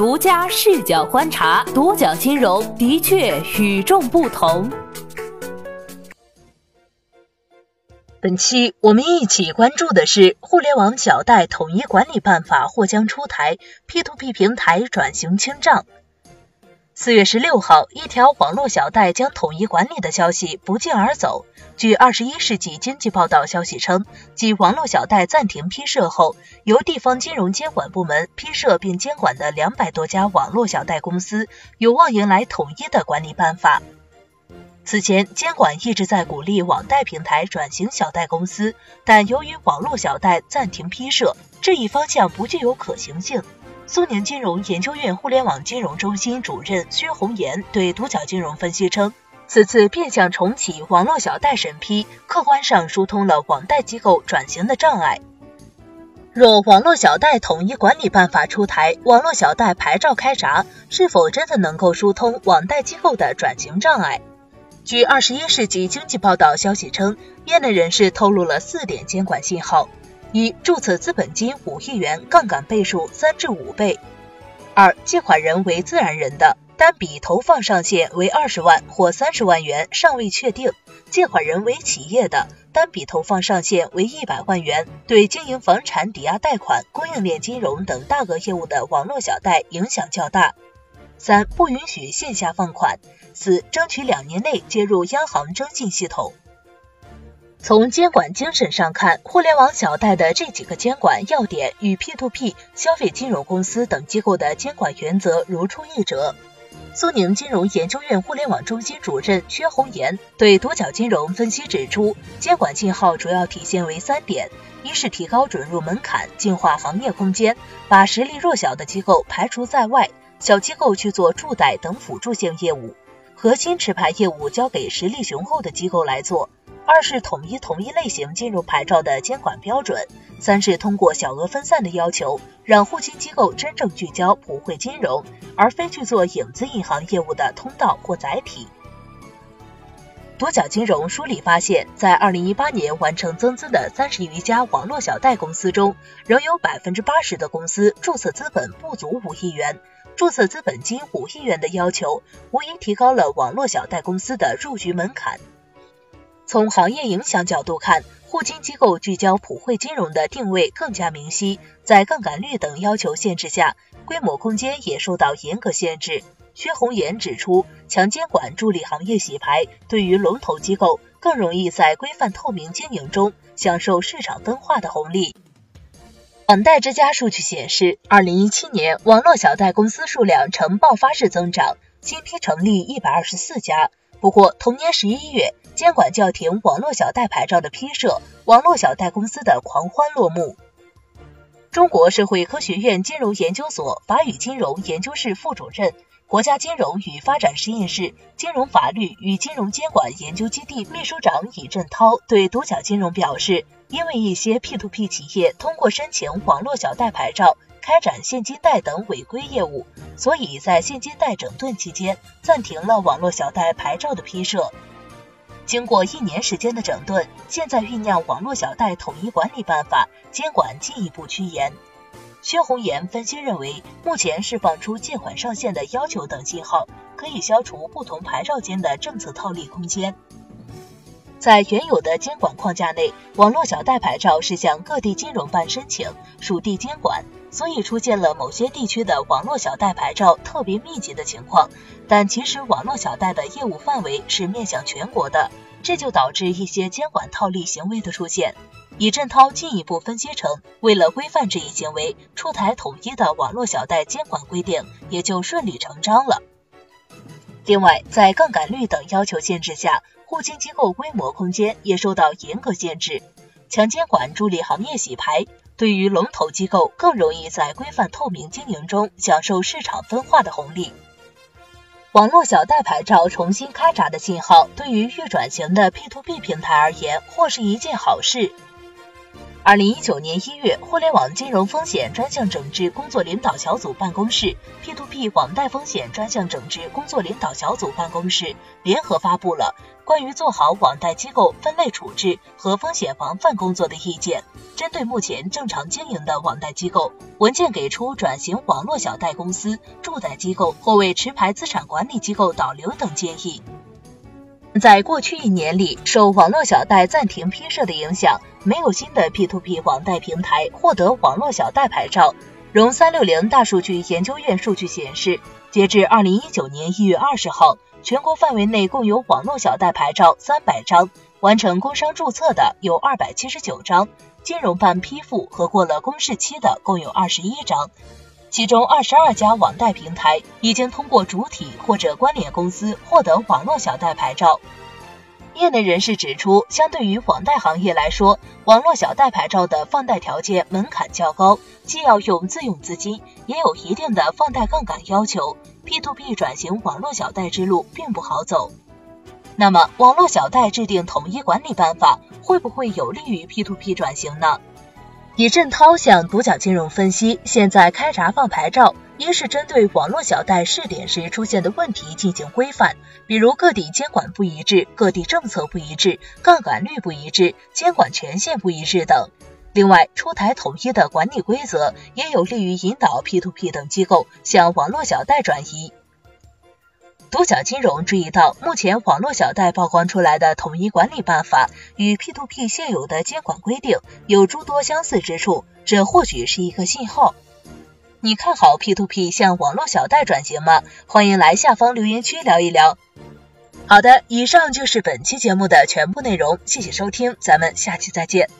独家视角观察，独角金融的确与众不同。本期我们一起关注的是互联网小贷统一管理办法或将出台，P to P 平台转型清账。四月十六号，一条网络小贷将统一管理的消息不胫而走。据《二十一世纪经济报道》消息称，继网络小贷暂停批设后，由地方金融监管部门批设并监管的两百多家网络小贷公司，有望迎来统一的管理办法。此前，监管一直在鼓励网贷平台转型小贷公司，但由于网络小贷暂停批设，这一方向不具有可行性。苏宁金融研究院互联网金融中心主任薛红岩对独角金融分析称，此次变相重启网络小贷审批，客观上疏通了网贷机构转型的障碍。若网络小贷统一管理办法出台，网络小贷牌照开闸，是否真的能够疏通网贷机构的转型障碍？据《二十一世纪经济报道》消息称，业内人士透露了四点监管信号。一、注册资本金五亿元，杠杆倍数三至五倍；二、借款人为自然人的，单笔投放上限为二十万或三十万元，尚未确定；借款人为企业的，单笔投放上限为一百万元，对经营房产抵押贷款、供应链金融等大额业务的网络小贷影响较大；三、不允许线下放款；四、争取两年内接入央行征信系统。从监管精神上看，互联网小贷的这几个监管要点与 P2P 消费金融公司等机构的监管原则如出一辙。苏宁金融研究院互联网中心主任薛红岩对独角金融分析指出，监管信号主要体现为三点：一是提高准入门槛，净化行业空间，把实力弱小的机构排除在外，小机构去做助贷等辅助性业务，核心持牌业务交给实力雄厚的机构来做。二是统一同一类型金融牌照的监管标准，三是通过小额分散的要求，让互金机构真正聚焦普惠金融，而非去做影子银行业务的通道或载体。多角金融梳理发现，在二零一八年完成增资的三十余家网络小贷公司中，仍有百分之八十的公司注册资本不足五亿元，注册资本金五亿元的要求，无疑提高了网络小贷公司的入局门槛。从行业影响角度看，互金机构聚焦普惠金融的定位更加明晰。在杠杆率等要求限制下，规模空间也受到严格限制。薛红岩指出，强监管助力行业洗牌，对于龙头机构更容易在规范透明经营中享受市场分化的红利。网贷之家数据显示，二零一七年网络小贷公司数量呈爆发式增长，新批成立一百二十四家。不过，同年十一月。监管叫停网络小贷牌照的批设，网络小贷公司的狂欢落幕。中国社会科学院金融研究所法语金融研究室副主任、国家金融与发展实验室金融法律与金融监管研究基地秘书长尹振涛对独角金融表示，因为一些 P2P 企业通过申请网络小贷牌照开展现金贷等违规业务，所以在现金贷整顿期间暂停了网络小贷牌照的批设。经过一年时间的整顿，现在酝酿网络小贷统一管理办法，监管进一步趋严。薛红岩分析认为，目前释放出借款上限的要求等信号，可以消除不同牌照间的政策套利空间。在原有的监管框架内，网络小贷牌照是向各地金融办申请，属地监管。所以出现了某些地区的网络小贷牌照特别密集的情况，但其实网络小贷的业务范围是面向全国的，这就导致一些监管套利行为的出现。李振涛进一步分析称，为了规范这一行为，出台统一的网络小贷监管规定也就顺理成章了。另外，在杠杆率等要求限制下，互金机构规模空间也受到严格限制，强监管助力行业洗牌。对于龙头机构，更容易在规范透明经营中享受市场分化的红利。网络小贷牌照重新开闸的信号，对于预转型的 P2P 平台而言，或是一件好事。二零一九年一月，互联网金融风险专项整治工作领导小组办公室 P2P 网贷风险专项整治工作领导小组办公室联合发布了关于做好网贷机构分类处置和风险防范工作的意见。针对目前正常经营的网贷机构，文件给出转型网络小贷公司、助贷机构或为持牌资产管理机构导流等建议。在过去一年里，受网络小贷暂停批设的影响，没有新的 P2P 网贷平台获得网络小贷牌照。融三六零大数据研究院数据显示，截至二零一九年一月二十号，全国范围内共有网络小贷牌照三百张，完成工商注册的有二百七十九张，金融办批复和过了公示期的共有二十一张。其中二十二家网贷平台已经通过主体或者关联公司获得网络小贷牌照。业内人士指出，相对于网贷行业来说，网络小贷牌照的放贷条件门槛较高，既要用自用资金，也有一定的放贷杠杆要求。P to P 转型网络小贷之路并不好走。那么，网络小贷制定统一管理办法，会不会有利于 P to P 转型呢？李振涛向独角金融分析，现在开闸放牌照，一是针对网络小贷试点时出现的问题进行规范，比如各地监管不一致、各地政策不一致、杠杆率不一致、监管权限不一致等。另外，出台统一的管理规则，也有利于引导 P2P 等机构向网络小贷转移。独角金融注意到，目前网络小贷曝光出来的统一管理办法与 P2P 现有的监管规定有诸多相似之处，这或许是一个信号。你看好 P2P 向网络小贷转型吗？欢迎来下方留言区聊一聊。好的，以上就是本期节目的全部内容，谢谢收听，咱们下期再见。